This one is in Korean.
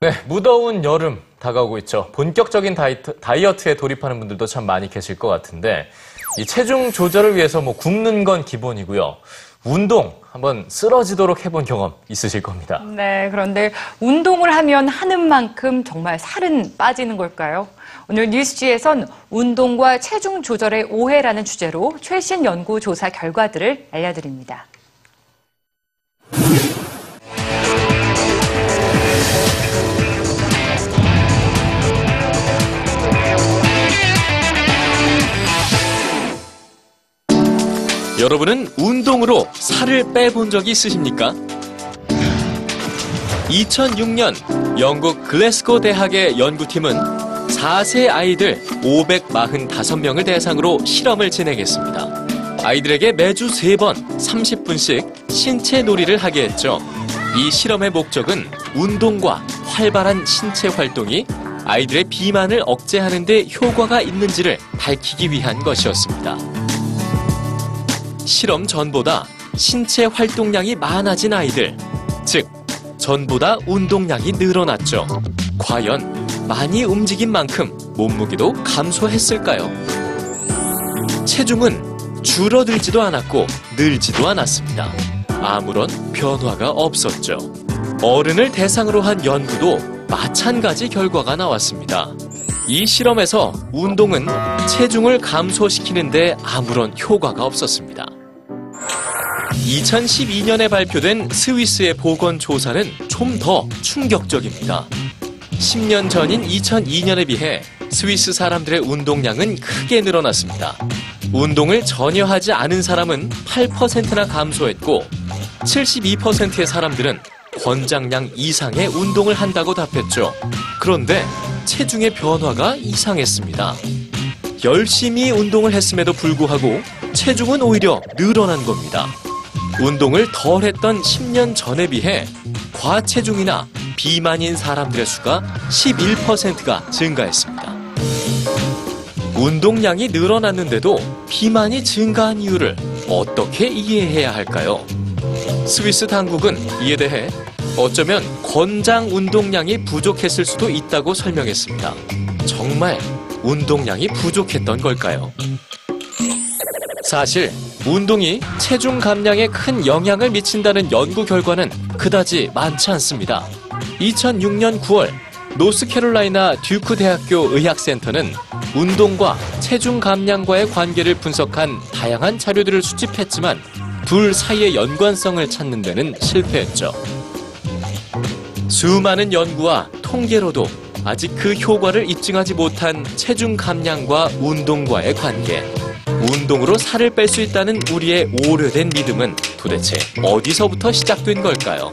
네, 무더운 여름 다가오고 있죠. 본격적인 다이어트, 다이어트에 돌입하는 분들도 참 많이 계실 것 같은데 이 체중 조절을 위해서 뭐 굶는 건 기본이고요. 운동 한번 쓰러지도록 해본 경험 있으실 겁니다. 네, 그런데 운동을 하면 하는 만큼 정말 살은 빠지는 걸까요? 오늘 뉴스지에선 운동과 체중 조절의 오해라는 주제로 최신 연구 조사 결과들을 알려드립니다. 여러분은 운동으로 살을 빼본 적이 있으십니까? 2006년 영국 글래스고 대학의 연구팀은 4세 아이들 545명을 대상으로 실험을 진행했습니다. 아이들에게 매주 3번 30분씩 신체 놀이를 하게 했죠. 이 실험의 목적은 운동과 활발한 신체 활동이 아이들의 비만을 억제하는 데 효과가 있는지를 밝히기 위한 것이었습니다. 실험 전보다 신체 활동량이 많아진 아이들, 즉 전보다 운동량이 늘어났죠. 과연 많이 움직인 만큼 몸무게도 감소했을까요? 체중은 줄어들지도 않았고 늘지도 않았습니다. 아무런 변화가 없었죠. 어른을 대상으로 한 연구도 마찬가지 결과가 나왔습니다. 이 실험에서 운동은 체중을 감소시키는데 아무런 효과가 없었습니다. 2012년에 발표된 스위스의 보건 조사는 좀 더 충격적입니다. 10년 전인 2002년에 비해 스위스 사람들의 운동량은 크게 늘어났습니다. 운동을 전혀 하지 않은 사람은 8%나 감소했고 72%의 사람들은 권장량 이상의 운동을 한다고 답했죠. 그런데 체중의 변화가 이상했습니다. 열심히 운동을 했음에도 불구하고 체중은 오히려 늘어난 겁니다. 운동을 덜 했던 10년 전에 비해 과체중이나 비만인 사람들의 수가 11%가 증가했습니다. 운동량이 늘어났는데도 비만이 증가한 이유를 어떻게 이해해야 할까요? 스위스 당국은 이에 대해 어쩌면 권장 운동량이 부족했을 수도 있다고 설명했습니다. 정말 운동량이 부족했던 걸까요? 사실 운동이 체중 감량에 큰 영향을 미친다는 연구 결과는 그다지 많지 않습니다. 2006년 9월 노스캐롤라이나 듀크 대학교 의학센터는 운동과 체중 감량과의 관계를 분석한 다양한 자료들을 수집했지만 둘 사이의 연관성을 찾는 데는 실패했죠. 수많은 연구와 통계로도 아직 그 효과를 입증하지 못한 체중 감량과 운동과의 관계. 운동으로 살을 뺄 수 있다는 우리의 오래된 믿음은 도대체 어디서부터 시작된 걸까요?